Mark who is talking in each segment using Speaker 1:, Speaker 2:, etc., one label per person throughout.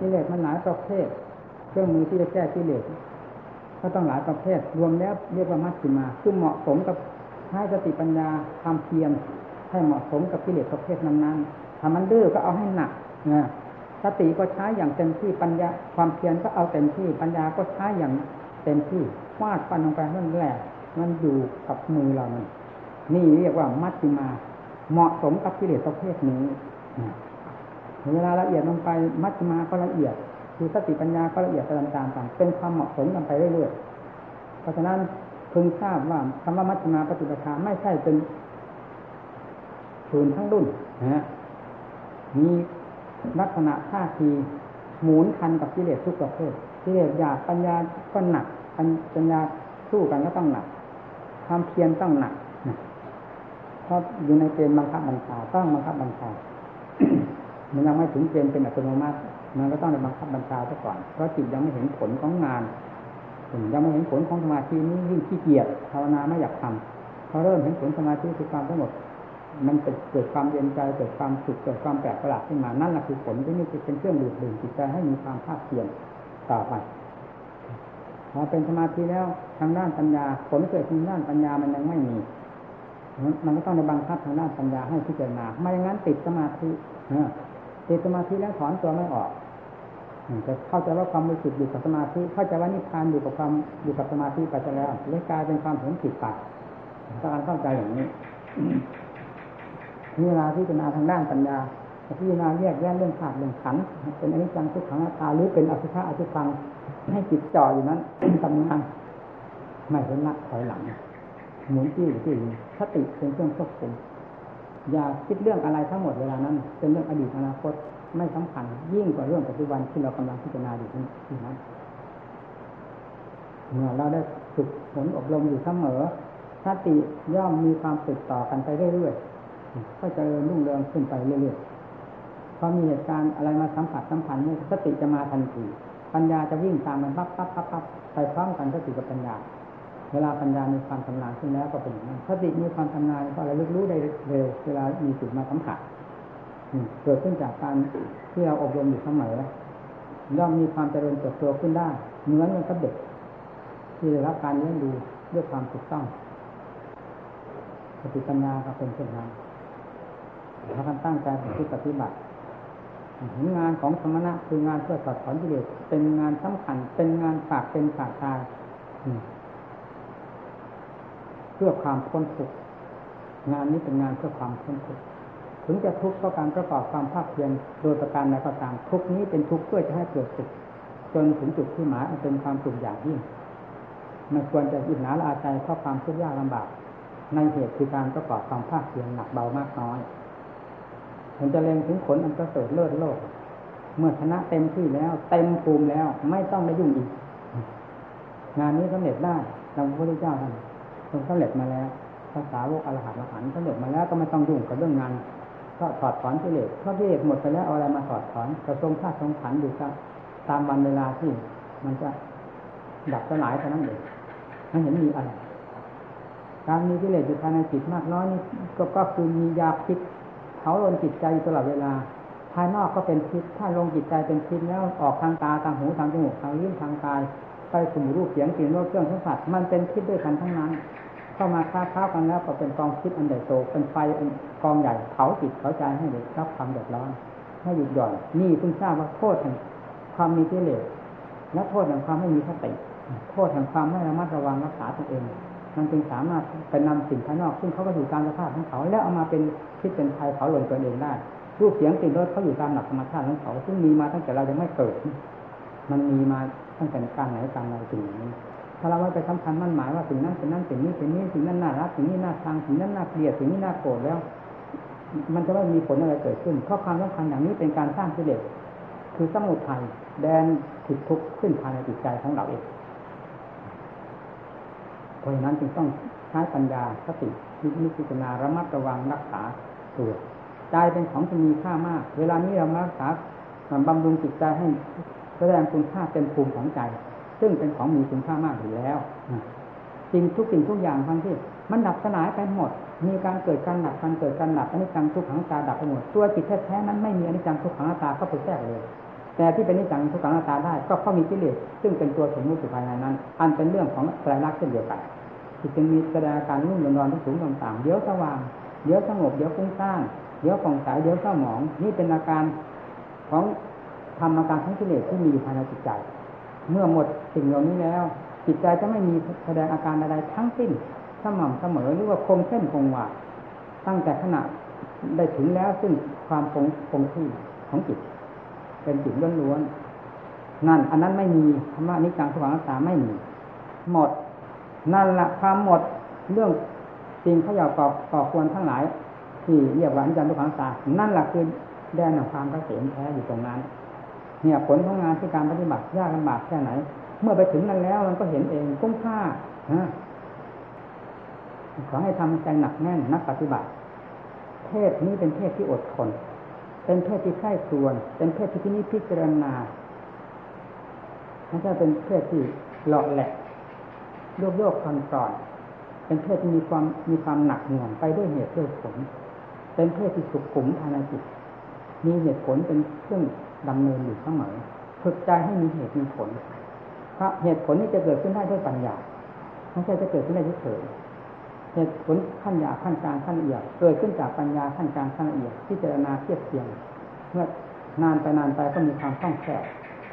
Speaker 1: กิเลสมันหลายประเภท เครื่องมือที่จะแก้กิเลสก็ต้องหลายประเภท รวมแล้วเรียกว่ามัชฌิมา ซึ่งเหมาะสมกับให้สติปัญญาความเพียรให้เหมาะสมกับกิเลสประเภทนั้นๆถ้ามันดื้อก็เอาให้หนักนะสติก็ใช้อย่างเต็มที่ปัญญาความเพียรก็เอาเต็มที่ปัญญาก็ใช้อย่างเต็มที่ฟาดฟันลงไปนั่นแหละมันอยู่กับมือเรานี่นี่เรียกว่ามัชฌิมา เหมาะสมกับกิเลสประเภทนี้ เวลาละเอียดลงไปมัชฌิมาก็ละเอียด คือสติปัญญาก็ละเอียดตามตามเป็นความเหมาะสมกันไปเรื่อยๆเพราะฉะนั้นพึงทราบว่าคำว่ามัชฌิมาปฏิปทาไม่ใช่เป็นศูนย์ทั้งรุ่นนะมีลักษณะท่าทีหมุนคันกับกิเลสทุกประเภทกิเลสหยาบปัญญาก็หนักปัญญาสู้กันก็ต้องหนัก ความเพียรต้องหนักเพราะอยู่ในเกณฑ์บังคับบัญชาต้องบังคับบัญชา มันยังไม่ถึงเกณฑ์เป็นอัตโนมัติ มันก็ต้องในบังคับบัญชาซะก่อน เพราะจิตยังไม่เห็นผลของงานยังไม่เห็นผลของสมาธินี้ยิ่งขี้เกียจภาวนาไม่อยากทำพอเริ่มเห็นผลสมาธิคือความสงบมันเกิดความเย็นใจเกิดความสุขเกิดความแปลกประหลาดขึ้นมานั่นแหละคือผลที่นี่เป็นเครื่องดูดดื่มจิตใจให้มีความภาคเพียรต่อไปพอเป็นสมาธิแล้วทางด้านปัญญา ผลเกิดทางด้านปัญญามันยังไม่มี มันก็ต้องในบังคับทางด้านปัญญาให้พิจารณาไม่อย่างนั้นติดสมาธิ ติดสมาธิแล้วถอนตัวไม่ออกจะเข้าใจว่าความรู้สึกอยู่กับสมาธิเข้าใจว่านิพพานอยู่กับความอยู่กับสมาธิไปแล้วเลยกลายเป็นความเห็นผิดไปการเข้าใจอย่างนี้เวลาพิจารณาทางด้านปัญญาพิจารณาแยกแยะเรื่องขาดเรื่องขันเป็นอนิจจังทุกขังอัตตาหรือเป็นอสุภะอสุฟังให้จิตจ่ออยู่นั้นทำงานไม่เห็นนักถอยหลังหมุนที่ที่สติเป็นเครื่องควบคุม อย่าคิดเรื่องอะไรทั้งหมดเวลานั้น เป็นเรื่องอดีตอนาคตไม่สำคัญ ยิ่งกว่าเรื่องปัจจุบันที่เรากำลังพิจารณาอยู่ที่นั้นเมื่อเราได้ฝึกฝนอบรมอยู่เสมอสติย่อมมีความติดต่อกันไปเรื่อยๆก็จะเริญรุ่งเรืองขึ้นไปเรื่อยๆพอมีเหตุการณ์อะไรมาสัมผัสสัมพันธ์สติจะมาทันทีปัญญาจะวิ่งตามมันปั๊บปั๊บปั๊บปั๊บไปพร้อมกันสติกับปัญญา เวลาปัญญามีความชำนาญขึ้นแล้วก็เป็นอย่างนั้นสติมีความชำนาญก็ระลึกรู้ได้เร็ว เวลามีจุดมาสัมผัสเกิดขึ้นจากการที่เราอบรมอยู่เสมอย่อมมีความเจริญเติบโตขึ้นได้เหมือนกับเด็ก ที่ได้รับการเลี้ยงดูด้วยความถูกต้องสติปัญญาก็เป็นเช่นนั้นถ้ากันตั้งใจปฏิบัติงานของสมณะคืองานเพื่อสัดถอนกิเลสเป็นงานสำคัญ เป็นงานฝากเป็นฝากตาย พื่อความพ้นทุกข์งานนี้เป็นงานเพื่อความพ้นทุกข์ถึงจะทุกข์เพราะการประกอบความภาคเพียรโดยประการใดก็ตามทุกข์นี้เป็นทุกข์เพื่อจะให้เกิดสุขจนถึงจุดที่หมายเป็นความสุขอย่างยิ่งไม่ควรจะอิจฉาละอาใจเพราะความทุกข์ยากลำบาก ในเหตุคือการประกอบความภาคเพียรหนักเบามากน้อยมันจะเล็งถึงผลอันประเสริฐเลิศโลก เมื่อชนะเต็มที่แล้วเต็มภูมิแล้วไม่ต้องไปยุ่งอีก งานนี้สำเร็จได้ดังพระพุทธเจ้าท่าน ทรงสำเร็จมาแล้วภาษาวกอรหันต์อรหันต์สำเร็จมาแล้วก็ไม่ต้องยุ่งกับเรื่องงานก็ถอดถอนกิเลสเพราะกิเลสหมดไปแล้วเอาอะไรมาถอดถอนกระทรงธาตุทรงขันอยู่ตามวันเวลาที่มันจะดับสลายเท่านั้นเองไม่เห็นมีอะไรการมีกิเลสอยู่ภายในจิตมากน้อยนี่ก็ก็คือมียาพิษเผาลนจิตใจอยู่ตลอดเวลา ภายนอกก็เป็นพิษถ้าลงจิตใจเป็นพิษแล้วออกทางตาทางหูทางจมูกทางลิ้นทางกาย ไปสู่รูปเสียงกลิ่นรสเครื่องสัมผัสมันเป็นพิษด้วยกันทั้งนั้น เข้ามาค้าค้ากันแล้วก็เป็นกองพิษอันใหญ่โตเป็นไฟกองใหญ่เผาจิตเผาใจให้เด็กรับความเดือดร้อนให้หยุดหย่อนนี่เพิ่งทราบว่าโทษแห่งความมีกิเลสและโทษแห่งความไม่มีสติโทษแห่งความไม่ระมัดระวังรักษาตัวเอง มันจึงสามารถไปนำสิ่งภายนอกซึ่งเขาก็อยู่ตามสภาพของเขา แล้วเอามาเป็นคิดเป็นภัยเผาหล่นตัวเองได้รูปเสียงกลิ่นรสเขาอยู่ตามหลักธรรมชาติของเขาซึ่งมีมาตั้งแต่เรายังไม่เกิด มันมีมา ตั้งแต่การไหนการใดสิ่งนี้ถ้าเราไปสำคัญมั่นหมายว่าสิ่งนั้นเป็นนั้นสิ่งนี้สิ่งนี้สิ่งนั้นน่ารักสิ่งนี้น่าชังสิ่งนั้นน่าเกลียดสิ่งนี้น่าโกรธแล้ว มันจะไม่มีผลอะไรเกิดขึ้นเพราะความสำคัญอย่างนี้เป็นการสร้างกิเลสคือสมุทัยแดนผิดทุกข์ขึ้นภายในจิตใจของเราเองเพราะฉะนั้นจึงต้องใช้ปัญญาสตินิพิจารณาระมัดระวังรักษาตัวใจเป็นของที่มีค่ามาก เวลานี้เรามารักษาบำรุงจิตใจให้ แสดงคุณค่าเต็มภูมิของใจ ซึ่งเป็นของมีคุณค่ามากอยู่แล้วสิ่งทุกสิ่งทุกอย่างทั้งที่ มันดับสลายไปหมด มีการเกิดการดับการเกิดการดับอนิจจังทุกขังตาดับไปหมด ตัวจิตแท้ๆนั้นไม่มีอนิจจังทุกขังตาเขาไปแทรกเลย แต่ที่เป็นนิจังทุกขังตาได้ ก็เพราะมีกิเลสซึ่งเป็นตัวสมมุติภายในนั้น อันเป็นเรื่องของไตรลักษณ์เช่นเดียวกันที่จึงมีแสดงการรุ่มร้อนที่สูงต่ำๆเดี๋ยวสว่างเดี๋ยวสงบเดี๋ยวฟุ้งซ่านเดี๋ยวฟ่องใสเดี๋ยวเศร้าหมอง นี่เป็นอาการของ ทำอาการทั้งกิเลสที่มีอยู่ภายในจิตใจ เมื่อหมดสิ่งเหล่านี้แล้ว จิตใจจะไม่มีแสดงอาการใดๆทั้งสิ้นสม่ำเสมอหรือว่าคงเส้นคงวาตั้งแต่ขณะได้ถึงแล้วซึ่งความคงคงที่ของจิต เป็นจิตล้วนๆนั่น อันนั้นไม่มีธรรมะนิจังสว่างตาไม่มี หมด นั่นละความหมดเรื่องสิ่งขยาก่อก่อควรทั้งหลาย ที่เรียกว่านิจังทุกขังตานั่นแหละคือแดนแห่งความเกษมแท้อยู่ตรงนั้น เนี่ยผลของงานที่การปฏิบัติยากลำบากแค่ไหน เมื่อไปถึงนั้นแล้วมันก็เห็นเองคุ้มค่าขอให้ทำใจหนักแน่นนักปฏิบัติ เทศนี้เป็นเทศที่อดทน เป็นเทศที่ใคร่ครวญเป็นเทศที่ที่นี้พิจารณาไม่ใช่เป็นเทศที่หลอแหลกโยกโยกคอนตรอนเป็นเทศที่มีความมีความหนักหน่วงไปด้วยเหตุด้วยผล เป็นเทศที่สุขุมภายในจิต มีเหตุผลเป็นเครื่องดำเนินอยู่เสมอฝึกใจให้มีเหตุมีผลเพราะเหตุผลนี้จะเกิดขึ้นได้ด้วยปัญญาไม่ใช่จะเกิดขึ้นได้เฉยเหตุผลขั้นยาขั้นกลางขั้นละเอียดเกิดขึ้นจากปัญญาขั้นกลางขั้นละเอียดที่เจรณาเทียบเทียง เมื่อนานไปนานไปก็มีความคล่องแคล่ว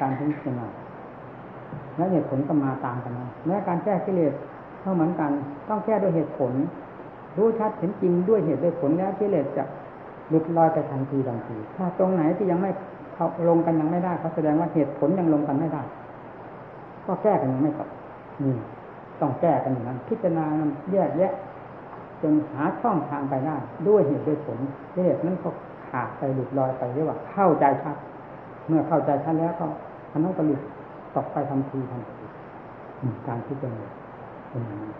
Speaker 1: การพิจารณาและเหตุผลก็มาตามกันนะแม้การแก้กิเลสก็เหมือนกัน ต้องแก้ด้วยเหตุผล รู้ชัดเห็นจริงด้วยเหตุด้วยผลแล้วกิเลสจะ ลุดลอยไปทันทีทันที ถ้าตรงไหนที่ยังไม่ลงกันยังไม่ได้เขาแสดงว่าเหตุผลยังลงกันไม่ได้ ก็แก้กันยังไม่จบนี่ต้องแก้กันอย่างนั้นพิจารณาแยกแยะจนหาช่องทางไปได้ ด้วยเหตุด้วยผลเหตุนั้นก็ขาดไปหลุดลอยไปเรียกว่าเข้าใจชัดเมื่อเข้าใจชัดแล้วก็อันนั้นก็หลุดตกไปทันทีทันทีการพิจารณาเป็นอย่างนี้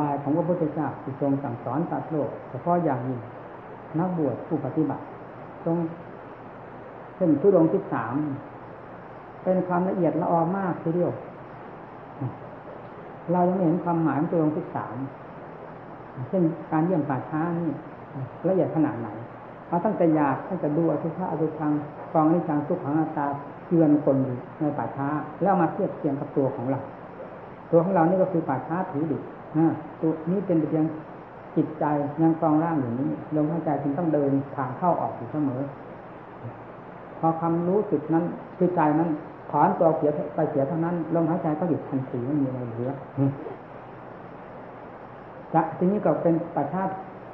Speaker 1: บายของพระพุทธเจ้าที่ทรงสั่งสอนตัดโลกเฉพาะอย่างยิ่งนักบวชผู้ปฏิบัติตรงเช่นทุดงที่สามเป็นความละเอียดละออมากทีเดียวเรายังไม่เห็นความหมายของตัวองที่สามเช่นการเยี่ยมป่าช้านี่ละเอียดขนาดไหนเราตั้งแต่อยากตั้งแต่ดูอสุภะอสุพังกองนิจังทุกขังอาตาเตือนคนอยู่ในป่าช้า แล้วมาเทียบเทียงกับตัวของเรา ตัวของเรานี่ก็คือป่าช้าถือดิ ตัวนี้เป็นเพียงจิตใจยังกองร่างอยู่นี้ลมหายใจจึงต้องเดินทางเข้าออกอยู่เสมอ พอความรู้สึกนั้นคือใจนั้นถอนตัวเสียไปเสียเท่านั้นลมหายใจก็หยุดทันทีไม่มีอะไรเหลือจะทีนี้ก็เป็นปัจฉา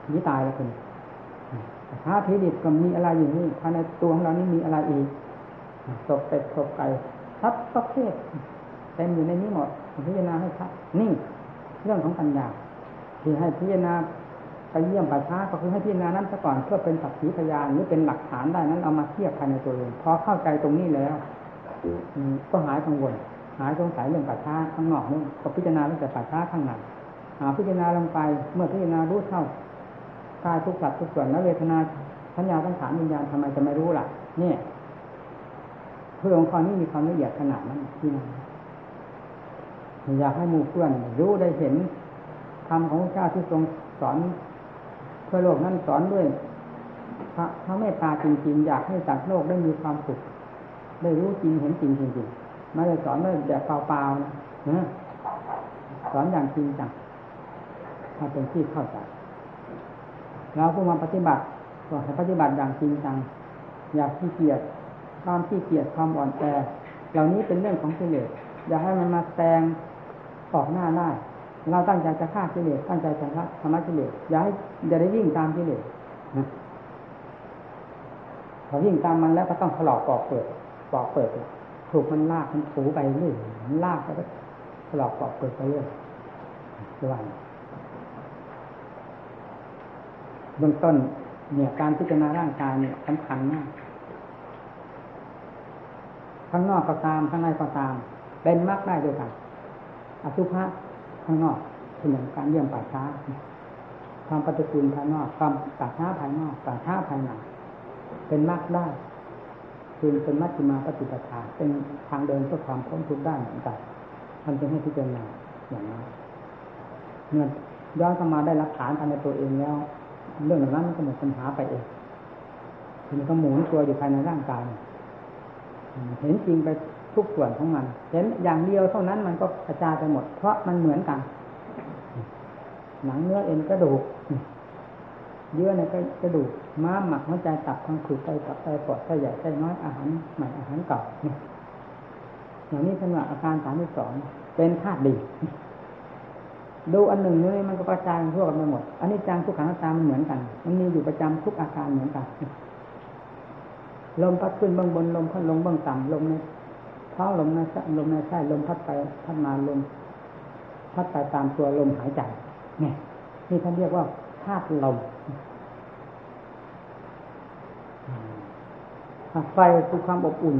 Speaker 1: ผีตายแล้วคุณปัจฉาผีดิบก็มีอะไรอยู่นี่ภายในตัวของเรานี่มีอะไรอีกศพเป็ดศพไก่ทับประเภทเต็มอยู่ในนี้หมดพิจารณาให้ชัดนี่ เรื่องของปัญญาที่ให้พิจารณาไปเยี่ยมป่าช้าก็คือให้พิจารณานั้นซะก่อนเพื่อเป็นสักขีพยานหรือเป็นหลักฐานได้นั้นเอามาเทียบภายในตัวเองพอเข้าใจตรงนี้แล้วก็หายกังวลหายสงสัยเรื่องป่าช้าข้างนอกนี่ก็พิจารณาเรื่องแต่ป่าช้าข้างในหาพิจารณาลงไปเมื่อพิจารณารู้เท่ากายทุกสัตว์ทุกส่วนแล้วเวทนาสัญญาตั้งฐานวิญญาณทำไมจะไม่รู้ล่ะเนี่ยเพื่อองค์กรนี้มีความละเอียดขนาดนั้นที่นั่น อยากให้มูเพื่อน รู้ได้เห็นธรรมของพระเจ้าที่ทรงสอนเพื่อโลกนั้นสอนด้วยพระพระเมตตาจริงๆ อยากให้สัตว์โลกได้มีความสุขได้รู้จริงเห็นจริงจริงๆไม่ได้สอนด้วยแบบเปล่าๆนะสอนอย่างจริงจังถ้าเป็นที่เข้าใจเราผู้มาปฏิบัติก็ให้ปฏิบัติอย่างจริงจังอยากขี้เกียจความขี้เกียจความอ่อนแอเหล่านี้เป็นเรื่องของกิเลสอย่าให้มันมาแซง ออกหน้าได้เราตั้งใจจะฆ่ากิเลสตั้งใจจะละธรรมะกิเลสอย่าให้อย่าได้วิ่งตามกิเลสนะพอวิ่งตามมันแล้วก็ต้องถลอกปอกเปิดปอกเปิดถูกมันลากมันถูไปเรื่อยมันลากแล้วก็ถลอกปอกเปิดไปเรื่อยระวันเบื้องต้นเนี่ยการพิจารณาร่างกายเนี่ยสำคัญมากข้างนอกก็ตามข้างในก็ตาม เป็นมรรคได้ด้วยกัน อสุภะข้างนอกเป็นอย่างการเยี่ยมป่าช้า ความปฏิกูลภายนอก ความป่าช้าภายนอกป่าช้าภายในเป็นมรรคได้คือเป็นมัชฌิมาปฏิปทา เป็นทางเดินเพื่อความพ้นทุกข์ได้เหมือนกันท่านจะให้พิจารณาอย่างนั้นเมื่อย้อนเข้ามาได้รักฐานภายในตัวเองแล้ว เรื่องนั้นมันก็หมดปัญหาไปเองมันก็หมุนตัวอยู่ภายในร่างกายเห็นจริงไป ทุกส่วนของมัน เห็นอย่างเดียวเท่านั้นมันก็กระจายไปหมด เพราะมันเหมือนกัน หนังเนื้อเอ็นกระดูก เยื่อในกระดูก ม้ามหมักหัวใจตับทั้งขืดไตตับไตปอดไตใหญ่ไตน้อยอาหารใหม่อาหารเก่าเนี่ยอย่างนี้เป็นว่าอาการสามที่สองเป็นธาตุดีดูอันหนึ่งนี่มันก็กระจายทั่วกันไปหมด อันนี้จังทุกขังตามันเหมือนกัน มันมีอยู่ประจำทุกอาการเหมือนกัน ลมพัดขึ้นเบื้องบนลมพัดลงเบื้องต่ำลมใน ท้องลมในลมในไส้ลมพัดไปพัดมาลมพัดไปตามตัวลมหายใจเนี่ยนี่ท่านเรียกว่าธาตุลมไฟคือความอบอุ่น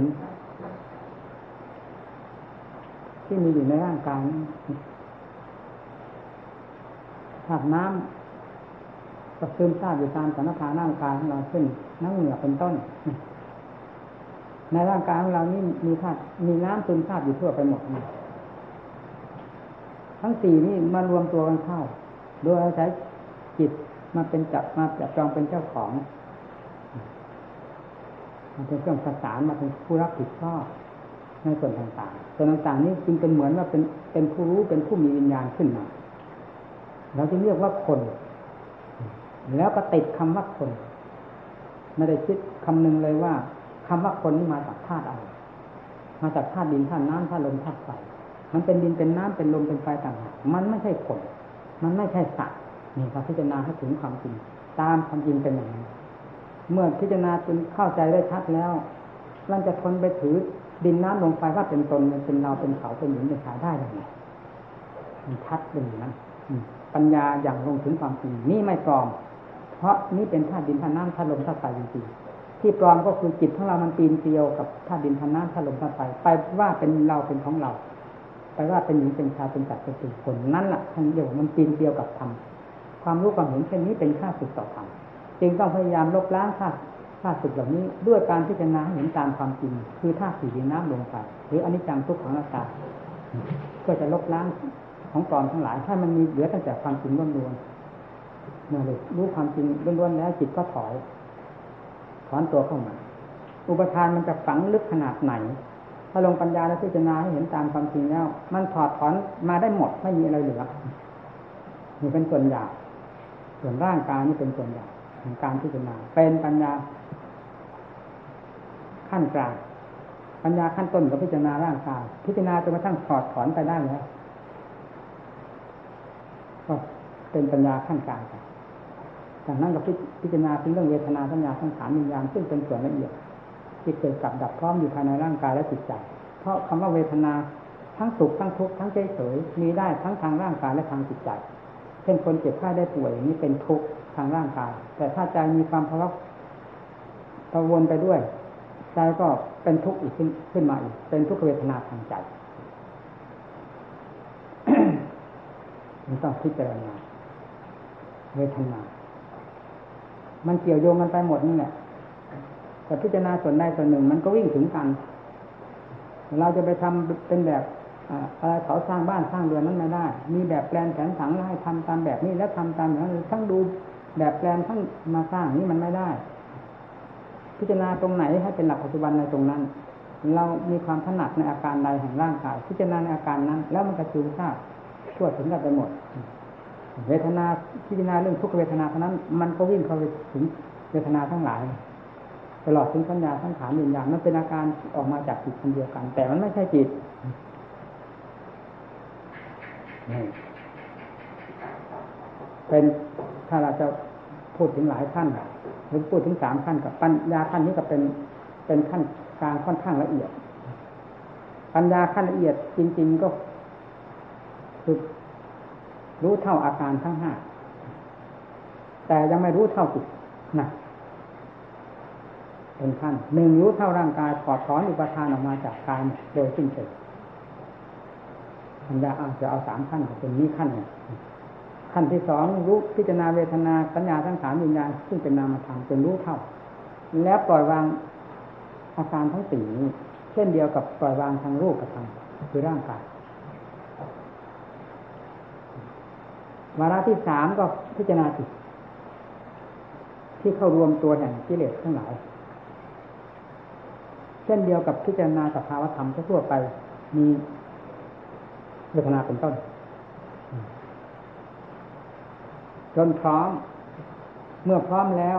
Speaker 1: ที่มีอยู่ในร่างกายธาตุน้ำก็ซึมซาบอยู่ตามสารพาร่างกายของเราเช่นน้ำเหงื่อเป็นต้น ในร่างกายของเรานี่มีธาตุมีน้ำซึมซาบอยู่ทั่วไปหมดทั้งสี่นี่มารวมตัวกันเข้า โดยอาศัยจิตมาเป็นจับมาจับจองเป็นเจ้าของมันเป็นเครื่องประสานมาเป็นผู้รับผิดชอบในส่วนต่างๆ ส่วนต่างๆ นี้จึงเป็นเหมือนว่าเป็นเป็นผู้รู้เป็นผู้มีวิญญาณขึ้นมาเราจะเรียกว่าคน แล้วก็ติดคำว่าคน ไม่ได้คิดคำนึงเลยว่า คำว่าคนนี้มาจากธาตุอะไรมาจากธาตุดินธาตุน้ำธาตุลมธาตุไฟมันเป็นดินเป็นน้ำเป็นลมเป็นไฟต่างหากมันไม่ใช่คน มันไม่ใช่สัตว์นี่เราพิจารณาให้ถึงความจริง ตามความจริงเป็นอย่างนี้เมื่อพิจารณาจนเข้าใจได้ชัดแล้วมันจะทนไปถือดินน้ำลมไฟว่าเป็นตนเป็นเราเป็นเขาเป็นหญิงเป็นชายได้ยังไงมันชัดเป็นอย่างนั้นปัญญาอย่างลงถึงความจริงนี่ไม่ปลอม เพราะนี่เป็นธาตุดินธาตุน้ำธาตุลมธาตุไฟจริงๆ ที่ปลอมก็คือจิตของเรามันปีนเกลียวกับธาตุดินธาตุน้ำธาตุลมธาตุไฟไปว่าเป็นเราเป็นของเรา ไปว่าเป็นหญิงเป็นชายเป็นจักรเป็นคนนั่นแหละท่านเรียวมันปีนเกลียวกับธรรมความรู้ความเห็นเช่นนี้เป็นค่าสุดต่อธรรมจึงต้องพยายามลบล้างค่าค่าสุดเหล่านี้ด้วยการพิจารณาเห็นตามความจริง คือธาตุสี่ดินน้ำลมไฟหรืออนิจจังทุกขังอนัตตาเพื่อจะลบล้างของกรทั้งหลาย ถ้ามันมีเหลือตั้งแต่ความจริงล้วนๆเมื่อรู้ความจริงล้วนๆแล้วจิตก็ถอย อนตัวเข้ามา อุปทานมันจะฝังลึกขนาดไหน ถ้าลงปัญญาและพิจารณาให้เห็นตามความจริงแล้ว มันถอดถอนมาได้หมดไม่มีอะไรเหลือนี่เป็นส่วนใหญ่ส่วนร่างกายนี่เป็นส่วนใหญ่ของการพิจารณา เป็นปัญญา ขั้นกลางปัญญาขั้นต้นก็พิจารณาร่างกายพิจารณาจนกระทั่งถอดถอนไปได้แล้วก็เป็นปัญญาขั้นกลาง จากนั้นก็พิจารณาถึงเรื่องเวทนาสัญญาสังขารวิญญาณซึ่งเป็นส่วนละเอียดที่เกิดกับดับพร้อมอยู่ภายในร่างกายและจิตใจ เพราะคำว่าเวทนาทั้งสุขทั้งทุกข์ทั้งเฉยเฉยมีได้ทั้งทางร่างกายและทางจิตใจ เช่นคนเจ็บไข้ได้ป่วยนี้เป็นทุกข์ทางร่างกาย แต่ถ้าใจมีความภาวะกังวลไปด้วยใจก็เป็นทุกข์อีกขึ้นขึ้นมาอีก เป็นทุกขเวทนาทางใจมันต้องพิจารณาเวทนา มันเกี่ยวโยงกันไปหมดนี่แหละแต่พิจารณาส่วนใดส่วนหนึ่ง มันก็วิ่งถึงกัน เราจะไปทำเป็นแบบอะไรเขาสร้างบ้านสร้างเรือนนั้นไม่ได้ มีแบบแปลนแผนผังแล้วให้ทำตามแบบนี้แล้วทำตามอย่างนั้นทั้งดูแบบแปลนทั้งมาสร้างนี้มันไม่ได้ พิจารณาตรงไหนให้เป็นหลักปัจจุบันในตรงนั้น เรามีความถนัดในอาการใดแห่งร่างกายพิจารณาในอาการนั้น แล้วมันกระจุมทราบทั่วถึงกันไปหมด เวทนาพิจารณาเรื่องทุกเวทนาเท่านั้น มันก็วิ่งเข้าไปถึงเวทนาทั้งหลาย ตลอดถึงสัญญาทั้งขานวิญญาณมันเป็นอาการออกมาจากจิตคนเดียวกัน แต่มันไม่ใช่จิตเป็นถ้าเราจะพูดถึงหลายขั้นหรือพูดถึงสามขั้นกับปัญญาขั้นนี้ก็เป็นเป็นขั้นกลางค่อนข้างละเอียด ปัญญาขั้นละเอียดจริง ๆก็คือ รู้เท่าอาการทั้งห้าแต่ยังไม่รู้เท่าจิตนะเป็นขั้นหนึ่งรู้เท่าร่างกายถอดถอนอุปทานออกมาจากกายโดยสิ้นเชิงปัญญาอาจะเอาสามขั้นเป็นนี้ขั้นเนี่ยขั้นที่สองรู้พิจารณาเวทนาสัญญาทั้งสามวิญญาณซึ่งเป็นนามธรรมจนรู้เท่า แล้วปล่อยวางอาการทั้งสี่นี้เช่นเดียวกับปล่อยวางทางรูปกับทางคือร่างกาย วาระที่สามก็พิจารณาจิตที่เข้ารวมตัวแห่งกิเลสทั้งหลาย เช่นเดียวกับพิจารณาสภาวธรรมทั่วไป มีเวทนาเป็นต้น จนพร้อม เมื่อพร้อมแล้ว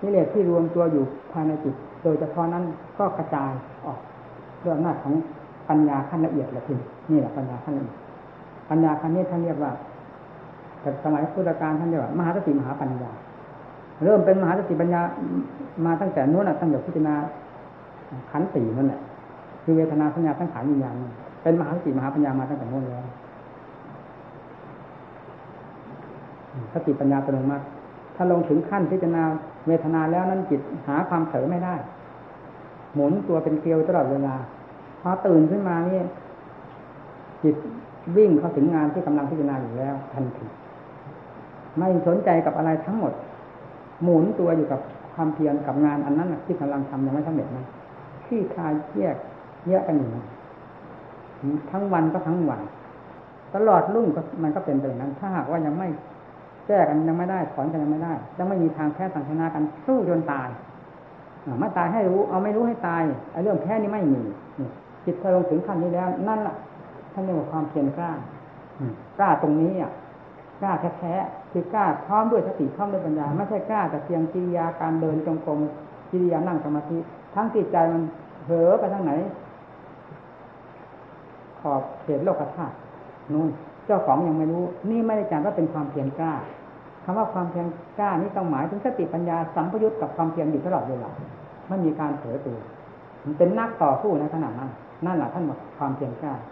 Speaker 1: นิเลศที่รวมตัวอยู่ภายในจิต โดยเฉพาะนั้นก็กระจายออกด้วยอำนาจของปัญญาขั้นละเอียดละทีนี่แหละปัญญาขั้นละเอียด ปัญญาขั้นนี้ท่านเรียกว่าแต่สมัยพุทธกาลท่านเรียกว่ามหาสติมหาปัญญา เริ่มเป็นมหาสติปัญญามาตั้งแต่นู้นตั้งแต่พิจารณาขันสี่นั่นแหละคือเวทนาสัญญาทั้งขานวิญญาณเป็นมหาสติมหาปัญญามาตั้งแต่นู้นแล้วสติปัญญาตรงมาถ้าลงถึงขั้นพิจารณาเวทนาแล้วนั้นจิตหาความเผลอไม่ได้ หมุนตัวเป็นเกลียวตลอดเวลาพอตื่นขึ้นมานี่จิต วิ่งเข้าถึงงานที่กำลังพิจารณาอยู่แล้วทันทีไม่สนใจกับอะไรทั้งหมด หมุนตัวอยู่กับความเพียรกับงานอันนั้นที่กำลังทำยังไม่สำเร็จนะที่คายแยกแยกกันอยู่ทั้งวันก็ทั้งวันตลอดรุ่งก็มันก็เป็นไปอย่างนั้น ถ้าหากว่ายังไม่แก้กันยังไม่ได้ถอนกันยังไม่ได้จะไม่มีทางแพ้สังชนะกันสู้จนตายมาตายให้รู้ เอาไม่รู้ให้ตายไอ้เรื่องแพ้นี่ไม่มีจิตถ้าลงถึงขั้นนี้แล้ว นั่นแหละ ท่านเรียกว่าความเพียรกล้ากล้าตรงนี้อะกล้าแท้ๆคือกล้าพร้อมด้วยสติพร้อมด้วยปัญญา ไม่ใช่กล้าแต่เพียงกิริยาการเดินจงกรมกิริยานั่งสมาธิทั้งจิตใจมันเผลอไปทางไหน ขอบเขตโลกธาตุนู่น เจ้าของยังไม่รู้ นี่ไม่ได้จำว่าเป็นความเพียรกล้าคำว่าความเพียรกล้านี่ต้องหมายถึงสติปัญญาสัมพยุตกับความเพียรอยู่ตลอดเวลาไม่มีการเผลอตัวมันเป็นนักต่อสู้ในขณะนั้นนั่นแหละท่านบอกความเพียรกล้าเพ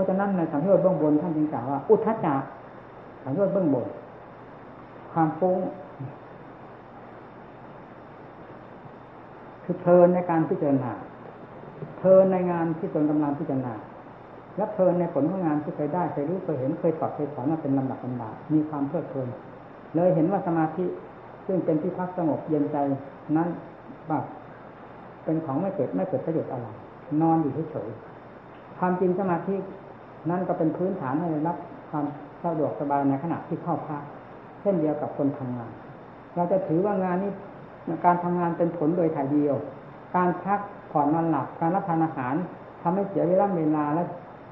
Speaker 1: ราะฉะนั้นในสังโยชน์เบื้องบนท่านจึงกล่าวว่า อุทธัจจะสังโยชน์เบื้องบน ความฟุ้งคือเพลินในการพิจารณาเพลินในงานที่ตนกำลังพิจารณา และเพลินในผลของงานที่เคยได้เคยรู้เคยเห็นเคยสอบเคยสอนมาเป็นลำดับลำดามีความเพลิดเพลิน เลยเห็นว่าสมาธิซึ่งเป็นที่พักสงบเย็นใจนั้นแบบเป็นของไม่เกิดไม่เกิดประโยชน์อะไรนอนอยู่เฉยๆความจริงสมาธิ นั่นก็เป็นพื้นฐานให้รับความสะดวกสบายในขณะที่เข้าพักเช่นเดียวกับคนทำงาน เราจะถือว่างานนี้การทำงานเป็นผลโดยถ่ายเดียว การพักผ่อนนอนหลับการรับทานอาหารทำให้เสียเวลาเวลาและ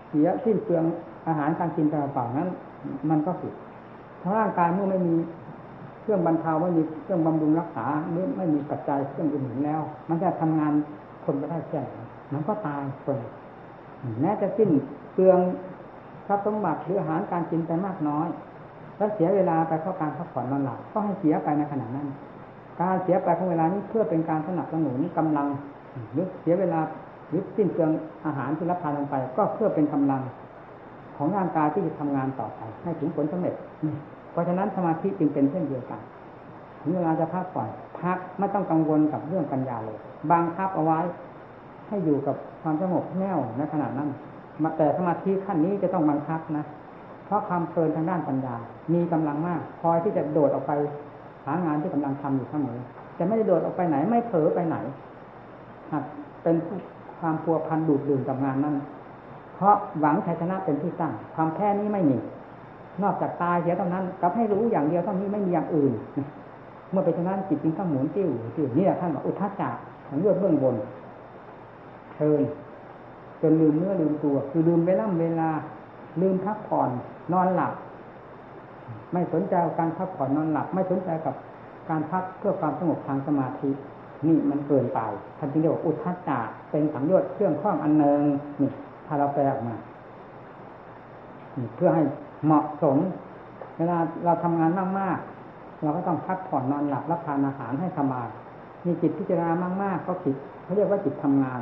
Speaker 1: เสียสิ้นเปลืองอาหารการกินเปล่านั้น มันก็ผิดทั้งร่างกายเมื่อไม่มีเครื่องบรรเทาไม่มีเครื่องบำรุงรักษาหรือไม่มีปัจจัยเครื่องอื่นแล้ว มันจะทำงานคนไม่ได้แค่มันก็ตายคนแม้จะสิ้น เปลืองทรัพย์สมบัติหรืออาหารการกินไปมากน้อย แล้วเสียเวลาไปเพราการพักผ่อนนอนหลับก็ให้เสียไปในขณะนั้น การเสียไปของเวลานี้เพื่อเป็นการสนับสนุนกำลังหรือเสียเวลาหรือสิ้นเปลืองอาหารที่รับทานลงไป ก็เพื่อเป็นกำลังของร่างกายที่จะทำงานต่อไปให้ถึงผลสำเร็จ เพราะฉะนั้นสมาธิจึงเป็นเช่นเดียวกันถึงเวลาจะพักผ่อนพักไม่ต้องกังวลกับเรื่องปัญญาเลย บางคับเอาไว้ ให้อยู่กับความสงบแน่วในขณะนั้น มาแต่สมาธิขั้นนี้จะต้องบังคับนะ เพราะความเพลินทางด้านปัญญา มีกำลังมาก คอยที่จะโดดออกไปหางานที่กำลังทำอยู่เสมอจะไม่ได้โดดออกไปไหน ไม่เผลอไปไหนหากเป็นความพัวพันดูดดื่มกับงานนั้น เพราะหวังชัยชนะเป็นที่ตั้ง ความแพ้นี้ไม่มี นอกจากตายเสียเท่านั้น กับให้รู้อย่างเดียวเท่านี้ไม่มีอย่างอื่น เมื่อเป็นฉะนั้นจิตจึงต้องหมุนติ้วติ้วนี่แหละท่านบอกอุทธัจจะของเลือดเบื้องบนเชิญ จนลืมเนื้อลืมตัว คือลืมเวลาเวลา ลืมพักผ่อนนอนหลับ ไม่สนใจการพักผ่อนนอนหลับ ไม่สนใจกับการพักเพื่อความสงบทางสมาธินี่มันเกินไปท่านจึงเรียกว่าอุทธัจจะเป็นสังโยชน์เครื่องข้องอันหนึ่งนี่ถ้าเราแปลออกมาเพื่อให้เหมาะสม เวลาเราทำงานมากๆ เราก็ต้องพักผ่อนนอนหลับรับทานอาหารให้สบายมีจิตพิจารณามากๆ ก็จิตเขาเรียกว่าจิตทำงาน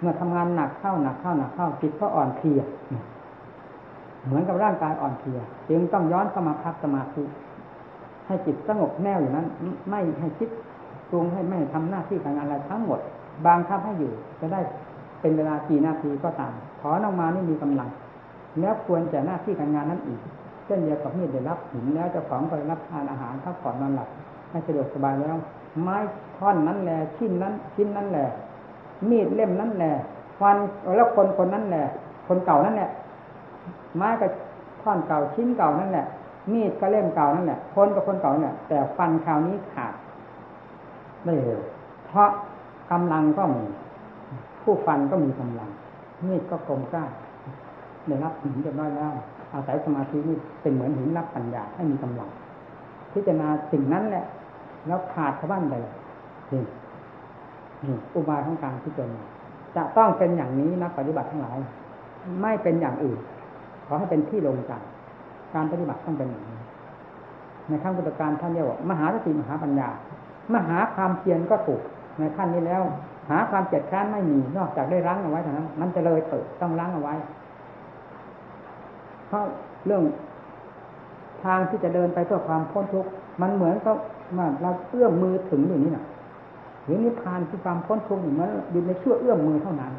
Speaker 1: เมื่อทำงานหนักเข้าหนักเข้าหนักเข้าจิตก็อ่อนเพลียเหมือนกับร่างกายอ่อนเพลียจึงต้องย้อนเข้ามาพักสมาธิให้จิตสงบแน่วอยู่นั้น ไม่ให้คิดปรุงให้ไม่ทำหน้าที่การงานอะไรทั้งหมด บางทับให้อยู่ จะได้เป็นเวลากี่นาทีก็ตามถอนออกมานี่มีกำลัง แล้วควรจะหน้าที่การงานนั้นอีกเช่นเดียวกับมีดได้รับหินแล้วจะของไปรับทานอาหารพักผ่อนนอนหลับให้สะดวกสบายแล้ว ไม้ท่อนนั้นแหละชิ้นนั้น ชิ้นนั้นแหละ มีดเล่มนั้นแหละฟันแล้วคนคนนั้นแหละคนเก่านั่นแหละไม้กับท่อนเก่าชิ้นเก่านั่นแหละมีดก็เล่มเก่านั่นแหละคนกับคนเก่าเนี่ยแต่ฟันคราวนี้ขาดไม่เร็วเพราะกำลังก็มี ผู้ฟันก็มีกำลัง มีดก็คมกล้าได้รับหินเรียบร้อยแล้วอาศัยสมาธินี่เป็นเหมือนหินรับปัญญาให้มีกำลัง พิจารณาสิ่งนั้นแหละ แล้วขาดสะบั้นไปเลย นี่อุบายของการพิจารณาจะต้องเป็นอย่างนี้นักปฏิบัติทั้งหลาย ไม่เป็นอย่างอื่น ขอให้เป็นที่ลงใจการปฏิบัติต้องเป็นอย่างนี้ ในขั้นพุทธการท่านเรียกว่ามหาสติมหาปัญญา มหาความเพียรก็ถูก ในขั้นนี้แล้ว หาความเจ็ดค้านไม่มีนอกจากได้รั้งเอาไว้เท่านั้น มันจะเลยเปิดต้องรั้งเอาไว้ เพราะเรื่องทางที่จะเดินไปเพื่อความพ้นทุกข์มันเหมือนกับเราเอื้อมมือถึงอยู่นี่นะ หรือนิพพานคือความพ้นทุกข์มันอยู่ในชั่วเอื้อมมือเท่านั้น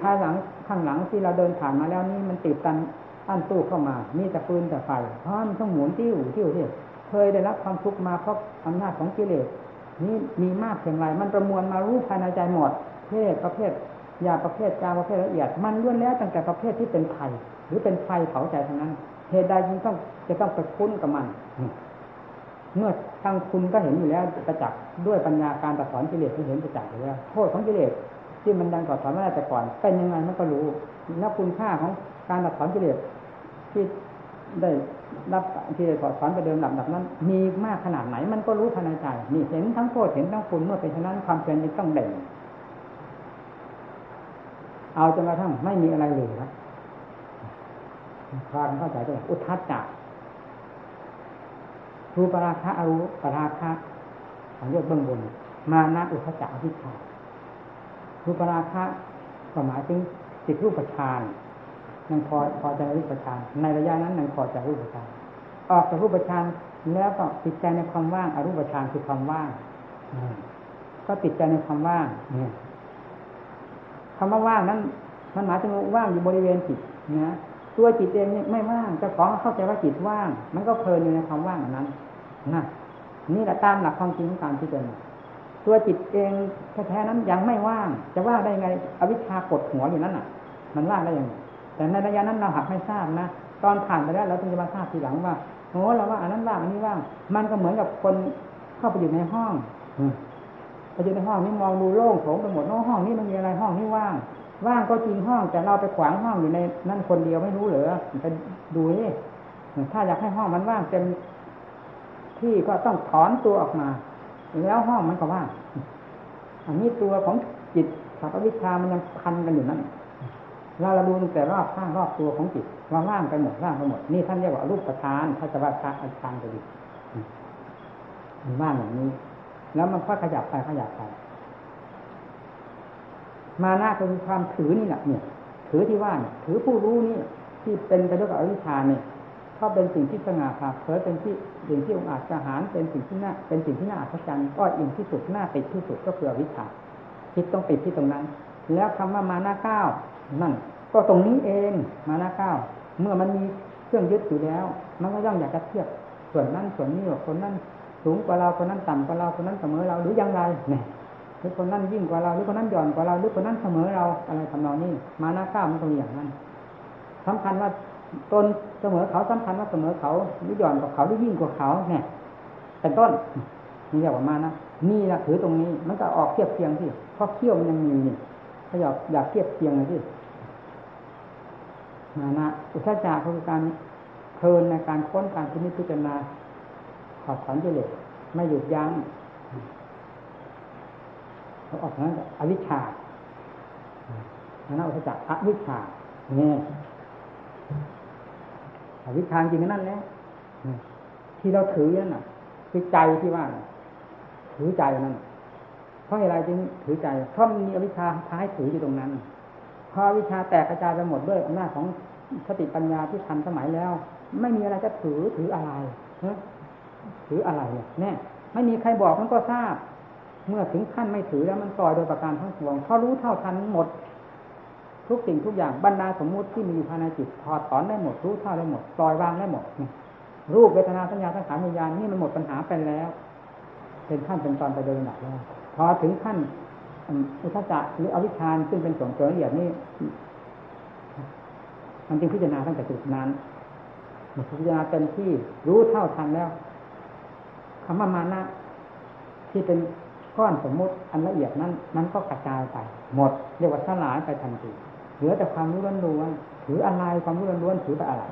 Speaker 1: ภาหลังข้างหลังที่เราเดินผ่านมาแล้วนี่มันติดตันอันตู้เข้ามา มีแต่ปืนแต่ไฟเพราะมันต้องหมุนติ้วติ้วที่เคยได้รับความทุกข์มาเพราะอำนาจของกิเลสนี่มีมากเพียงไรมันประมวลมารู้ภายในใจหมดเพศประเภทยาประเภทจาประเภทละเอียด มันล้วนแล้วตั้งแต่ประเภทที่เป็นไผ่หรือเป็นไฟเผาใจทั้งนั้นเหตุใดจึงต้องจะต้องไปคุ้นกับมัน เมื่อทางคุณก็เห็นอยู่แล้วประจักษ์ด้วยปัญญาการตัดสอนกิเลสที่เห็นประจักษ์อยู่แล้วโทษของกิเลสที่มันดังต่อสอนม่ได้แต่ก่อนเป็นยังไงมันก็รู้แล้วคุณค่าของการตัดสอนกิเลสที่ได้รับที่ได้สอนไปเดิมหลับหลับนั้น มีมากขนาดไหนมันก็รู้ภายในใจนี่เห็นทั้งโทษเห็นทั้งคุณเมื่อเป็นฉะนั้นความเพียรจึงต้องเด่นเอาจนกระทั่งไม่มีอะไรเหลือความเข้าใจตัวอุทัศจัก รูปราคะอรูปราคะของยอดเบื้องบน มานะอุทจักอภิชารูปราคะก็หมายถึงจิตรูปฌานยังพอพอใจรูปฌานในระยะนั้นยังพอใจรูปฌานออกจากรูปฌานแล้วก็ติดใจในความว่างอรูปฌานคือความว่างก็ติดใจในความว่างเนี่ยคำว่าว่างนั้น มันหมายถึงว่างอยู่บริเวณจิตนะ ตัวจิตเองเนี่ยไม่ว่างจะของเข้าใจว่าจิตว่าง มันก็เพลินอยู่ในความว่างนั้นนะนี่แหละตามหลักความจริงของการพิจารณาตัวจิตเองแท้ๆนั้นยังไม่ว่าง จะว่างได้ไง อวิชชากดหัวอยู่นั้นอะ มันว่างได้ยังไงแต่ในระยะนั้นเราหักไม่ทราบนะตอนผ่านไปแล้วเราถึงจะมาทราบทีหลังว่าโอ้เราว่าอันนั้นว่างอันนี้ว่าง มันก็เหมือนกับคนเข้าไปอยู่ในห้องไปอยู่ในห้องนี้มองดูโล่งโถงไปหมดนอกห้องนี้มันมีอะไรห้องนี้ว่าง ว่างก็จริงห้องแต่เราไปขวางห้องอยู่ในนั่นคนเดียวไม่รู้เหรอไปดูนี่ถ้าอยากให้ห้องมันว่างเต็มที่ก็ต้องถอนตัวออกมาแล้วห้องมันก็ว่างอันนี้ตัวของจิตสัพวิชามันยังพันกันอยู่นั่นเราเราดูแต่รอบข้างรอบตัวของจิตว่าว่างไปหมดว่างไปหมดนี่ท่านเรียกว่ารูปประธานถ้าจะว่าพระอาจารย์จะดีมันว่างอย่างนี้ แล้วมันก็ขยับไปขยับไป มานะก็คือความถือนี่แหละเนี่ย ถือที่ว่าเนี่ยถือผู้รู้นี่ที่เป็นไปด้วยกับอวิชชาเนี่ยเขาเป็นสิ่งที่สง่าผ่าเผยเป็นที่สิ่งที่องอาจจะหารเป็นสิ่งที่น่าเป็นสิ่งที่น่าอัศจรรย์ก็อิ่มที่สุดน่าติดที่สุดก็คืออวิชชาคิดต้องติดที่ตรงนั้น แล้วคำว่ามานะเก้านั่นก็ตรงนี้เองมานะเก้าเมื่อมันมีเครื่องยึดอยู่แล้ว มันก็ย่อมอยากจะเทียบส่วนนั้นส่วนนี้ว่าคนนั้นสูงกว่าเราคนนั้นต่ำกว่าเราคนนั้นเสมอเราหรือยังไรเนี่ย รือคนนั้นยิ่งกว่าเราหรือคนนั้นหย่อนกว่าเราหรือคนนั้นเสมอเราอะไรทำนองนี้ มาหน้าข้ามันตรงอย่างนั้นสำคัญว่าตนเสมอเขาสำคัญว่าเสมอเขาหรือหย่อนกว่าเขาหรือยิ่งกว่าเขาเนี่ยเป็นต้นนี่เรียกว่ามานะนี่นะถือตรงนี้มันก็ออกเทียบเทียงที่เพราะเขี้ยวมันยังมีนี่ถ้าอยากอยากเทียบเทียงเลยที่มานะอุทจารคือการเพลินในการค้นการพิจารณาขอดถอนกิเลสไม่หยุดยั้ง เขาออกนั้นอวิชชานั่นอุตจักอวิชชาเนี่ยอวิชชาจริงนั่นแหละที่เราถือนั่นน่ะ คือใจที่ว่าถือใจนั่นเพราะอะไรจึงถือใจเพราะมีอวิชชาท้ายถืออยู่ตรงนั้นพอวิชชาแตกกระจายไปหมดด้วยอำนาจของสติปัญญาที่ทันสมัยแล้ว ไม่มีอะไรจะถือถืออะไรถืออะไรเนี่ยไม่มีใครบอกมันก็ทราบ เมื่อถึงขั้นไม่ถือแล้วมันปล่อยโดยประการทั้งปวงเพรารู้เท่าทันหมด ทุกสิ่งทุกอย่างบรรดาสมมุติที่มีอยู่ภายในจิตถอดถอนได้หมดรู้เท่าได้หมดปล่อยวางได้หมดรูปเวทนาสัญญาสังขารวิญญาณนี่มันหมดปัญหาไปแล้ว เป็นขั้นเป็นตอนไปโดยหนักแล้วพอถึงขั้นอุทจักหรืออวิชชาซึ่งเป็นส่วนเกิดละเอียดนี่มันจึงพิจารณาตั้งแต่จุดนั้นพิจารณาเต็มที่รู้เท่าทันแล้วคำว่ามานะที่เป็น ก้อนสมมุติอันละเอียดนั้น มันก็กระจายไป หมดเรียกว่าสลายไปทันทีเหลือแต่ความรู้ล้วนๆถืออะไรความรู้ล้วนๆถือไปอะไร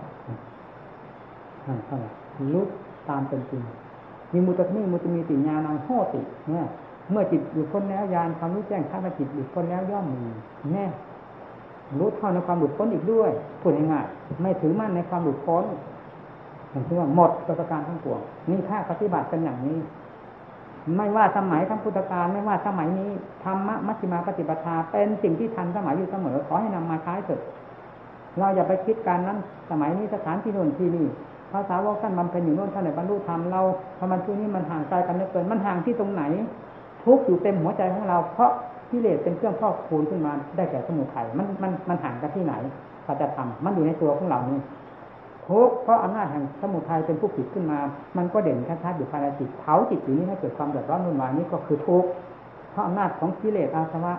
Speaker 1: นั่นเท่านั้นรู้ตามเป็นจริงมีมุตตนี่มุตมีติญาณังโหติเนี่ยเมื่อจิตอยู่พ้นแล้วยานความรู้แจ้งข้าพจิตอยู่พ้นแล้วย่อมมีแน่รู้เท่าในความหลุดพ้นอีกด้วยพูดง่ายๆไม่ถือมั่นในความหลุดพ้นเห็นว่าหมดประการทั้งปวงนี่ถ้าปฏิบัติกันอย่างนี้ ไม่ว่าสมัยทั้งพุทธกาลไม่ว่าสมัยนี้ธรรมะมัชฌิมาปฏิปทา เป็นสิ่งที่ทันสมัยอยู่เสมอขอให้นำมาใช้เถิดเราอย่าไปคิดการนั้นสมัยนี้สถานที่โน่นที่นี่ภาษาวกท่านบำเพ็ญอยู่โน่นท่านในบรรลุธรรมเราพอมันช่วนี้มันห่างไกลกันเหลือเกินมันห่างที่ตรงไหน ทุกอยู่เต็มหัวใจของเรา เพราะกิเลสเป็นเครื่องพอกพูนขึ้นมาได้แก่สมุทัยมันมันมันห่างกันที่ไหนสัจธรรมมันอยู่ในตัวของเรานี่ ทุกเพราะอำนาจแห่งสมุทัยเป็นผู้ผิดขึ้นมา มันก็เด่นชัดๆอยู่ภายในจิตเผาจิตอยู่นี้ให้เกิดความเดือดร้อนวุ่นวายนี้ก็คือทุกเพราะอำนาจของกิเลสอาสวะ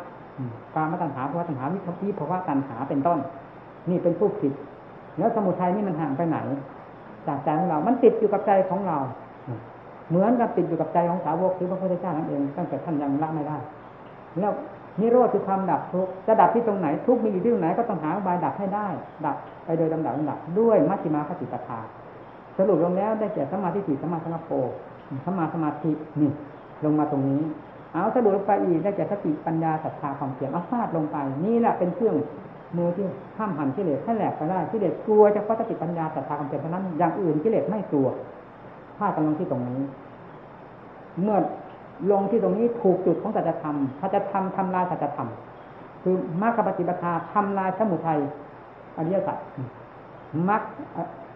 Speaker 1: กามตัณหาภาวะตัณหาวิถีภาวะตัณหาเป็นต้น นี่เป็นผู้ผิด แล้วสมุทัยนี่มันห่างไปไหน จากใจของเรา มันติดอยู่กับใจของเรา เหมือนกับติดอยู่กับใจของสาวกคือพระพุทธเจ้านั่นเองตั้งแต่ท่านยังละไม่ได้ แล้ว นิโรธคือความดับทุกข์จะดับที่ตรงไหนทุกข์มีอยู่ที่ตรงไหนก็ต้องหาบายดับให้ได้ ดับไปโดยลำดับลำดับด้วยมัชฌิมาปฏิปทา สรุปลงแล้วได้แก่สมาธิสี่สมาสมาโปสมาสมาธินี่ลงมาตรงนี้ เอาสรุปไปอีกได้แก่สติปัญญาศรัทธาความเพียรเอาฟาดลงไป นี่แหละเป็นเครื่องมือที่ห้ามหันกิเลสให้แหลกไปได้กิเลสกลัวเฉพาะสติปัญญาศรัทธาความเพียรเท่านั้นอย่างอื่นกิเลสไม่กลัวพลาดกันลงที่ตรงนี้ เมื่อ ลงที่ตรงนี้ถูกจุดของสัจธรรมสัจธรรมทำลายสัจธรรม คือมรรคปฏิปทาทำลายสมุทัยอริยสัจมรรค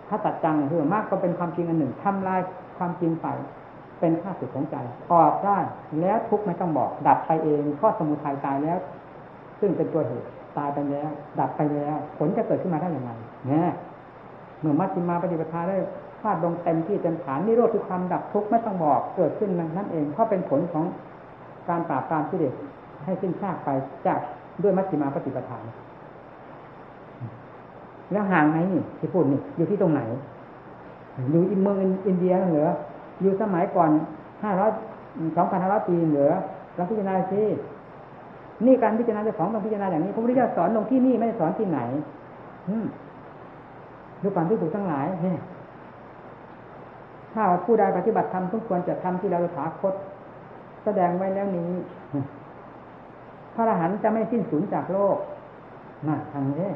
Speaker 1: ถ้าตัดจังคือมรรคก็เป็นความจริงอันหนึ่งทำลายความจริงไปเป็นข้าศึกของใจ ออกได้แล้วทุกไม่ต้องบอก ดับไปเองข้อสมุทัยตายแล้ว ซึ่งเป็นตัวเหตุตายไปแล้ว ดับไปแล้ว ผลจะเกิดขึ้นมาได้อย่างไรเนี่ยเมื่อมัชฌิมาปฏิปทาได้าดลงเต็มที่เต็มฐานนิโรธคือความดับทุกข์ไม่ต้องบอกเกิดขึ้นนั่นเอง เพราะเป็นผลของการปราบปรามกิเลสให้สิ้นซากไปจากด้วยมัชฌิมาปฏิปทานแล้วห่างไหมนี่ที่พูดนี่อยู่ที่ตรงไหน อยู่อินเมืองอินเดียเหรออยู่สมัยก่อนห้าร้อยสองพันห้าร้อยปีเหรอเราพิจารณาสินี่การพิจารณาเจ้าของต้องพิจารณาอย่างนี้พระพุทธเจ้าสอนลงที่นี่ไม่ได้สอนที่ไหน อืมดูความที่ถูกทั้งหลายเนี่ย ถ้าผู้ใดปฏิบัติธรรมทุกควรจะทำที่เราถาคต แสดงไว้แล้วนี้ พระอรหันต์จะไม่สิ้นสูญจากโลกน่ะทางนี้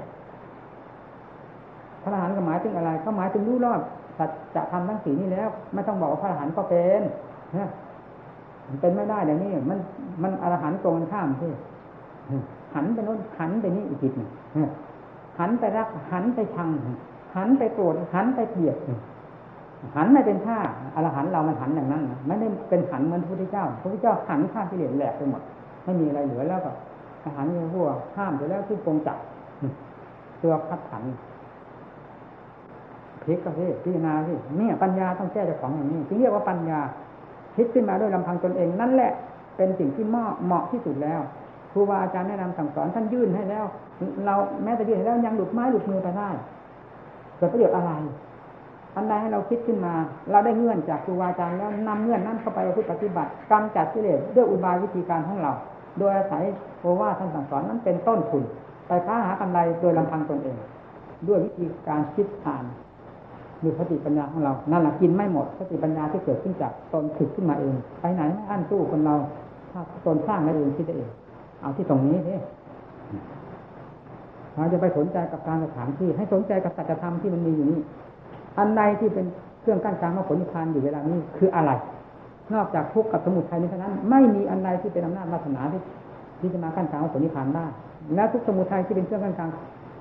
Speaker 1: พระอรหันต์ก็หมายถึงอะไรก็หมายถึงรู้รอดสัจะทำทั้งสี่นี้แล้ว ไม่ต้องบอกว่าพระอรหันต์ก็เป็นนะมันเป็นไม่ได้เดี๋ยวนี้มันมันอรหันต์ตรงข้ามที่หันไปโน้นหันไปนี่อีกทีหนึ่งหันไปรัก หันไปชังหันไปโกรธหันไปเกลียด หันไม่เป็นท่าอรหันเรามันหันอย่างนั้นไม่ได้เป็นหันเหมือนพระพุทธเจ้าพระพุทธเจ้าหันข้ามกิเลสแหลกไปหมดไม่มีอะไรเหลือแล้วก็หันอย่างพวห้ามไปแล้วที่ปงจับตัวพัดขันพลิกก็สิพิจารณาสิเนี่ยปัญญาต้องแก้เจ้าของอย่างนี้จึงเรียกว่าปัญญาคิดขึ้นมาด้วยลำพังตนเองนั่นแหละ เป็นสิ่งที่เหมาะเหมาะที่สุดแล้วครูบาอาจารย์แนะนำสั่งสอนท่านยื่นให้แล้ว เราแม้แต่ยื่นให้แล้วยังหลุดไม้หลุดมือไปได้เกิดประโยชน์อะไร อันใดให้เราคิดขึ้นมา เราได้เงื่อนจากครูบาอาจารย์แล้วนำเงื่อนนั้นเข้าไปปฏิบัติกรรจัดกิเลสด้วยอุบายวิธีการของเรา โดยอาศัยโอวาท่านสั่งสอนนั้นเป็นต้นทุน ไปค้าหากำไรโดยลำพังตนเอง ด้วยวิธีการคิดอ่านดูสติปัญญาของเรานั่นแหละกินไม่หมดสติปัญญาที่เกิดขึ้นจากตนถึกขึ้นมาเองไปไหนไม่อั้นสู้คนเราถ้าตนสร้างได้เองคิดได้เอง เอาที่ตรงนี้สิเราจะไปสนใจกับการสถานที่ ให้สนใจกับสัจธรรมที่มันมีอยู่นี่ อันใดที่เป็นเครื่องกั้นกลางมรรคผลนิพพานอยู่เวลานี้คืออะไร นอกจากทุกข์กับสมุทัยนี้เท่านั้น ไม่มีอันใดที่เป็นอำนาจวาสนาที่ที่จะมากั้นกลางมรรคผลนิพพานได้แล้วทุกสมุทัยที่เป็นเครื่องกั้นกลาง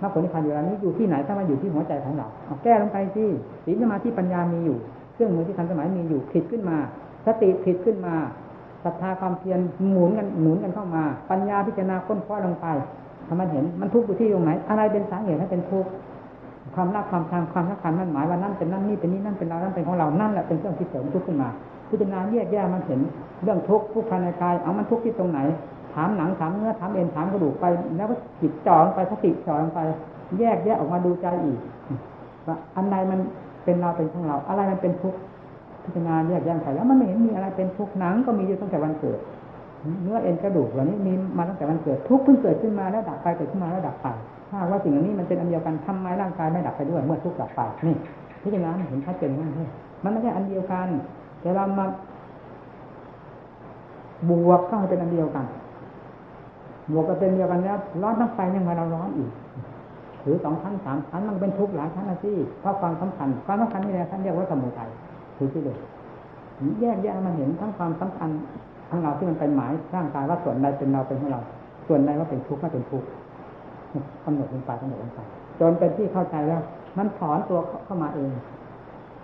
Speaker 1: มรรคผลนิพพานอยู่เวลานี้อยู่ที่ไหนถ้ามาอยู่ที่หัวใจของเราแก้ลงไปที่ศีลสมาธิปัญญามีอยู่ เครื่องมือที่ทันสมัยมีอยู่ผิดขึ้นมา สติผิดขึ้นมาศรัทธาความเพียรหมุนกันหนุนกันเข้ามา ปัญญาพิจารณาค้นคว้าลงไปทำมันเห็นมันทุกข์อยู่ที่ตรงไหน อะไรเป็นสาเหตุให้เป็นทุกข์ ความรักความทางความรักความมั่นหมายว่านั่นเป็นนั่นนี่เป็นนี่นั่นเป็นเรานั่นเป็นของเรานั่นแหละเป็นเรื่องที่เสริมทุกข์ขึ้นมาพิจารณาแยกแยกมันเห็นเรื่องทุกข์ทุกภายในกายเอามันทุกข์ที่ตรงไหน ถามหนังถามเนื้อถามเอ็นถามกระดูกไป แล้วก็จิตจ่อไปสติจ่อไป แยกแยกออกมาดูใจอีกว่าอันใดมันเป็นเราเป็นของเรา อะไรมันเป็นทุกข์พิจารณาแยกแยกไปแล้วมันไม่เห็นมีอะไรเป็นทุกข์หนังก็มีอยู่ตั้งแต่วันเกิด เนื้อเอ็นกระดูกเหล่านี้มีมาตั้งแต่มันเกิดทุกข์เพิ่งเกิดขึ้นมาแล้วดับไปเกิดขึ้นมาแล้วดับไปถ้าว่าสิ่งเหล่านี้มันเป็นอันเดียวกันทำไมร่างกายไม่ดับไปด้วยเมื่อทุกข์ดับไปนี่ที่อย่างนั้นเห็นชัดเจนว่ามันไม่ใช่อันเดียวกัน แต่เรามาบวกก็เป็นอันเดียวกันบวกก็เป็นเดียวกันแล้วร้อนทั้งไฟยังมาเราร้อนอีกถือสองชั้นสามชั้นมันเป็นทุกข์หลายชั้นนะสิเพราะความสำคัญความสำคัญนี่แหละท่านเรียกว่าสมุทัยถือที่เดียวแยกแยะมันเห็นทั้งความสำคัญ ทั้งเราที่มันเป็นหมายร่างกายว่าส่วนใดเป็นเราเป็นของเรา ส่วนใดว่าเป็นทุกข์ไม่เป็นทุกข์กำหนดลงไปกำหนดลงไปจนเป็นที่เข้าใจแล้ว มันถอนตัวเข้ามาเอง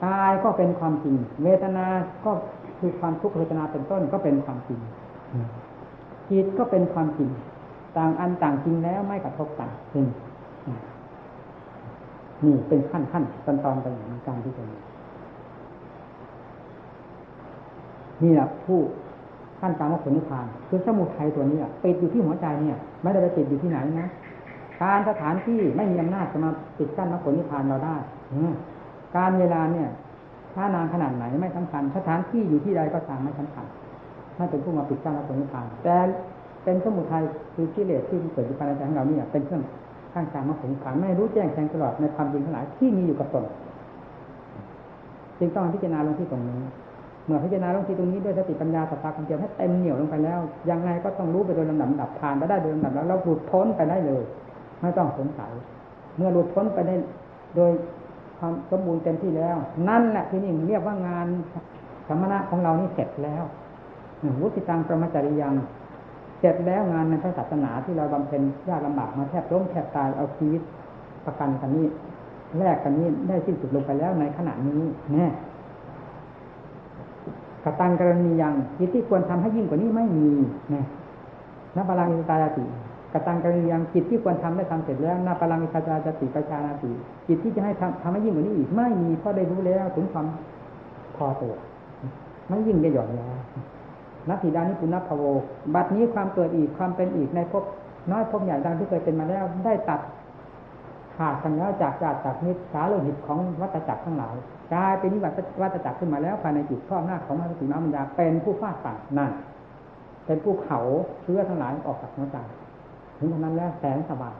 Speaker 1: กายก็เป็นความจริง เวทนา ก็คือความทุกข์เวทนาเป็นต้นก็เป็นความจริงจิตก็เป็นความจริง ต่างอันต่างจริงแล้วไม่กระทบกันนี่นี่เป็นขั้นขั้นตอนตอนไปอย่างการที่จะนี่แหละผู้ ขั้นการมรรคผลนิพพานคือสมุทัยตัวนี้ปิดอยู่ที่หัวใจเนี่ยไม่ได้ไปปิดอยู่ที่ไหนนะการสถานที่ไม่มีอำนาจจะมาปิดกั้นมรรคผลนิพพานเราได้การเวลาเนี่ยถ้านานขนาดไหนไม่สำคัญสถานที่อยู่ที่ใดก็ตามไม่สำคัญไม่เป็นผู้มาปิดกั้นมรรคผลนิพพานแต่เป็นสมุทัยคือกิเลสที่เกิดอยู่ภายในใจของเราเนี่ย เป็นเครื่องข้างกลางมรรคผลนิพพานไม่รู้แจ้งแทงตลอดในความจริงทั้งหลายที่มีอยู่กับตนจึงต้องพิจารณาลงที่ตรงนี้ เมื่อพิจารณาลงที่ตรงนี้ด้วยสติปัญญาสัพพะความเพียรให้เต็มเหนี่ยวลงไปแล้ว ยังไงก็ต้องรู้ไปโดยลำดับดับผ่านไปได้โดยลำดับแล้วเราหลุดพ้นไปได้เลย ไม่ต้องสงสัย เมื่อหลุดพ้นไปได้โดยความสมบูรณ์เต็มที่แล้ว นั่นแหละที่นี่เรียกว่างานสมณะของเรานี่เสร็จแล้ววุฒิตังประมาจริยังเสร็จแล้วงานในพระศาสนาที่เราบำเพ็ญยากลำบากมาแทบล้มแทบตายเอาชีวิตประกันกันนี้แลกกันนี้ได้สิ้นสุดลงไปแล้วในขณะนี้แน่ กตังกรณียังกิจที่ควรทำให้ยิ่งกว่านี้ไม่มีนะนับพลังอิตายาติกตังกรณียังกิจที่ควรทำได้ทำเสร็จแล้วนับพลังอิตายาติประชานาติกิจที่จะให้ทำทำให้ยิ่งกว่านี้อีกไม่มีเพราะได้รู้แล้วถึงความพอตัวไม่ยิ่งจะหย่อนแล้วนักถีดานิปุณพโว บัดนี้ความเกิดอีกความเป็นอีกในภพน้อยภพใหญ่ดังที่เคยเป็นมาแล้ว ได้ตัด ขาดกันแล้วจากจากจากนิสาโลหิตของวัตจักรทั้งหลายกลายเป็นนิวัตวัตจักรขึ้นมาแล้วภายในจิตข้อบหน้าของมรรคสีมามัญญาเป็นผู้ฟาดต่างนั่นเป็นผู้เขาเชื้อทั้งหลายออกจากหัวใจถึงตรงนั้นแล้วแสนสบาย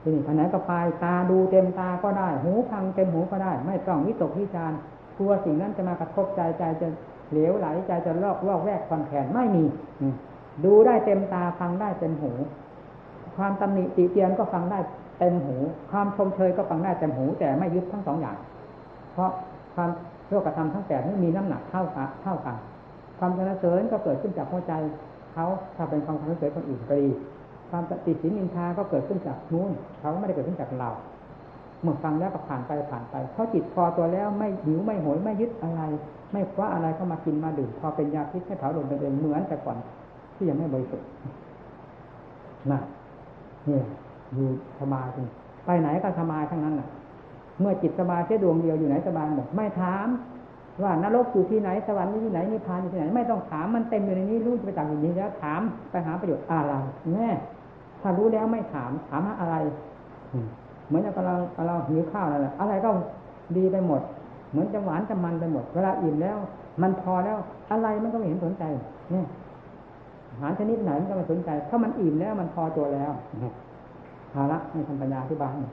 Speaker 1: ทีนี้ภายในก็ไปตาดูเต็มตาก็ได้ หูฟังเต็มหูก็ได้ ไม่ต้องวิตกวิจารกลัวสิ่งนั้นจะมากระทบใจใจจะเหลวไหลใจจะลอกลอกแวกความแขนไม่มีดูได้เต็มตาฟังได้เต็มหู ความตำหนิติเตียนก็ฟังได้ เต็มหู ความชมเชยก็ฟังได้เต็มหู แต่ไม่ยึดทั้งสองอย่าง เพราะความโลกธรรมทั้งแปดนี้มีน้ำหนักเท่ากันเท่ากัน ความสรรเสริญก็เกิดขึ้นจากหัวใจเขาถ้าเป็นความสรรเสริญคนอื่นก็ดีความติดสินินทาก็เกิดขึ้นจากนู้นเขาไม่ได้เกิดขึ้นจากเราเมื่อฟังแล้วก็ผ่านไปผ่านไปเพราะจิตพอตัวแล้วไม่หิวไม่โหยไม่ยึดอะไร ไม่คว้าอะไรเข้ามากินมาดื่มพอเป็นยาพิษให้เผาลงไปเองเหมือนแต่ก่อนที่ยังไม่บริสุทธิ์นะเนี่ย อยู่สบายจริงไปไหนก็สบายทั้งนั้นน่ะ เมื่อจิตสบายแค่ดวงเดียวอยู่ไหนสบายหมดไม่ถาม ว่านรกอยู่ที่ไหนสวรรค์อยู่ที่ไหนนิพพานอยู่ที่ไหนไม่ต้องถามมันเต็มอยู่ในนี้รู้ไปจากอยู่นี้แล้วถามไปหาประโยชน์อะไรแน่ถ้ารู้แล้วไม่ถามถามหาอะไรเหมือนกับเราเราหิวข้าวนั่นแหละอะไรก็ดีไปหมด เหมือนจะหวานจะมันไปหมด เวลาอิ่มแล้ว มันพอแล้ว อะไรมันก็ไม่เห็นสนใจเนี่ยอาหารชนิดไหนมันก็ไม่สนใจ ถ้ามันอิ่มแล้วมันพอตัวแล้ว ภาระให้ทำปัญญาที่บ้านหมด